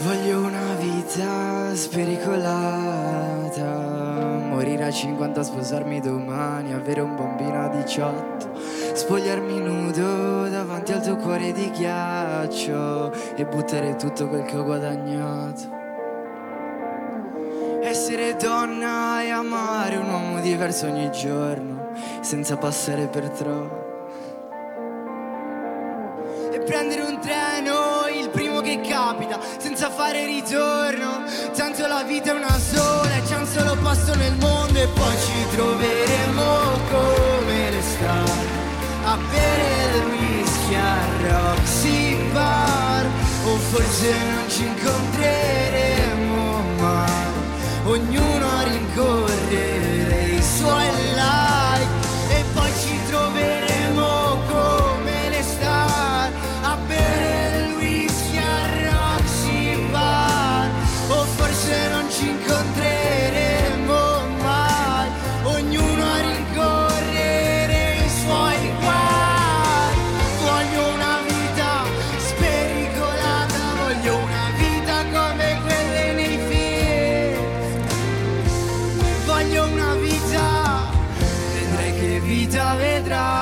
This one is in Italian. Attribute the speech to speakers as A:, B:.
A: Voglio una vita spericolata, morire a 50, sposarmi domani, avere un bambino a 18, spogliarmi nudo davanti al tuo cuore di ghiaccio e buttare tutto quel che ho guadagnato. Essere donna e amare un uomo diverso ogni giorno, senza passare per troppo. E prendere un treno, capita, senza fare ritorno. Tanto la vita è una sola e c'è un solo posto nel mondo e poi ci troveremo come le star a bere il whisky a Roxy Bar. O forse non ci incontreremo catedral.